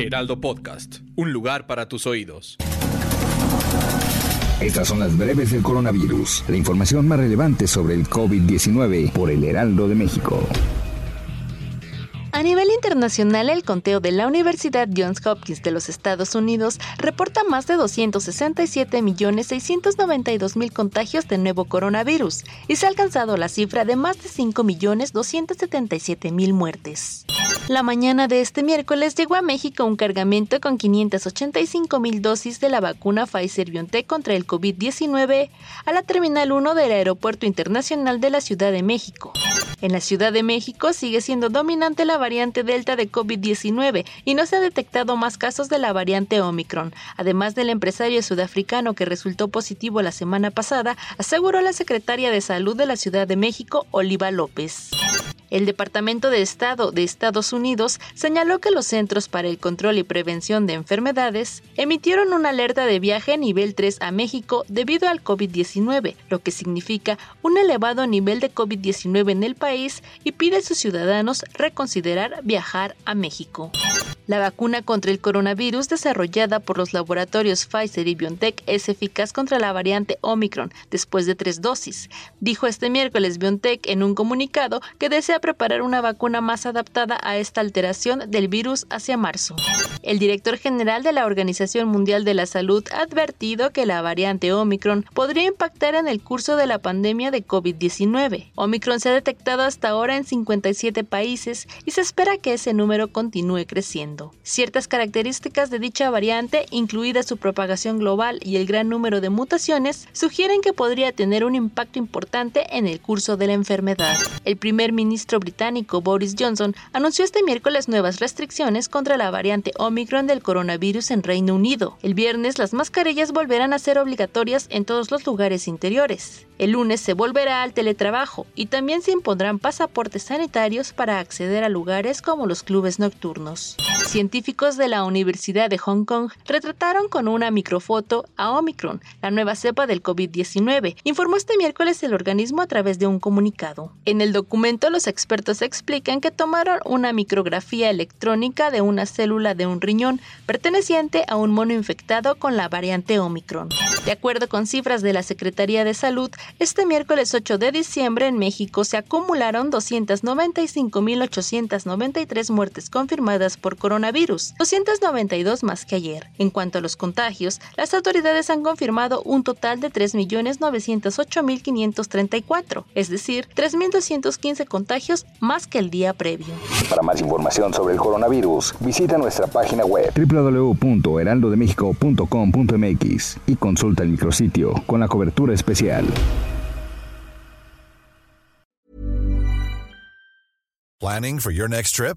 Heraldo Podcast, un lugar para tus oídos. Estas son las breves del coronavirus, la información más relevante sobre el COVID-19 por el Heraldo de México. A nivel internacional, el conteo de la Universidad Johns Hopkins de los Estados Unidos reporta más de 267.692.000 contagios de nuevo coronavirus y se ha alcanzado la cifra de más de 5.277.000 muertes. La mañana de este miércoles llegó a México un cargamento con 585.000 dosis de la vacuna Pfizer-BioNTech contra el COVID-19 a la Terminal 1 del Aeropuerto Internacional de la Ciudad de México. En la Ciudad de México sigue siendo dominante la variante Delta de COVID-19 y no se ha detectado más casos de la variante Omicron. Además del empresario sudafricano que resultó positivo la semana pasada, aseguró la secretaria de Salud de la Ciudad de México, Oliva López. El Departamento de Estado de Estados Unidos señaló que los Centros para el Control y Prevención de Enfermedades emitieron una alerta de viaje nivel 3 a México debido al COVID-19, lo que significa un elevado nivel de COVID-19 en el país y pide a sus ciudadanos reconsiderar viajar a México. La vacuna contra el coronavirus desarrollada por los laboratorios Pfizer y BioNTech es eficaz contra la variante Omicron después de tres dosis, dijo este miércoles BioNTech en un comunicado que desea preparar una vacuna más adaptada a esta alteración del virus hacia marzo. El director general de la Organización Mundial de la Salud ha advertido que la variante Omicron podría impactar en el curso de la pandemia de COVID-19. Omicron se ha detectado hasta ahora en 57 países y se espera que ese número continúe creciendo. Ciertas características de dicha variante, incluida su propagación global y el gran número de mutaciones, sugieren que podría tener un impacto importante en el curso de la enfermedad. El primer ministro británico Boris Johnson anunció este miércoles nuevas restricciones contra la variante Omicron del coronavirus en Reino Unido. El viernes las mascarillas volverán a ser obligatorias en todos los lugares interiores. El lunes se volverá al teletrabajo y también se impondrán pasaportes sanitarios para acceder a lugares como los clubes nocturnos. Científicos de la Universidad de Hong Kong retrataron con una microfoto a Omicron, la nueva cepa del COVID-19, informó este miércoles el organismo a través de un comunicado. En el documento los expertos explican que tomaron una micrografía electrónica de una célula de un riñón perteneciente a un mono infectado con la variante Omicron. De acuerdo con cifras de la Secretaría de Salud, este miércoles 8 de diciembre en México se acumularon 295.893 muertes confirmadas por coronavirus, 292 más que ayer. En cuanto a los contagios, las autoridades han confirmado un total de 3.908.534, es decir, 3.215 contagios más que el día previo. Para más información sobre el coronavirus, visita nuestra página web www.heraldodemexico.com.mx y consulta el micrositio con la cobertura especial. Planning for your next trip?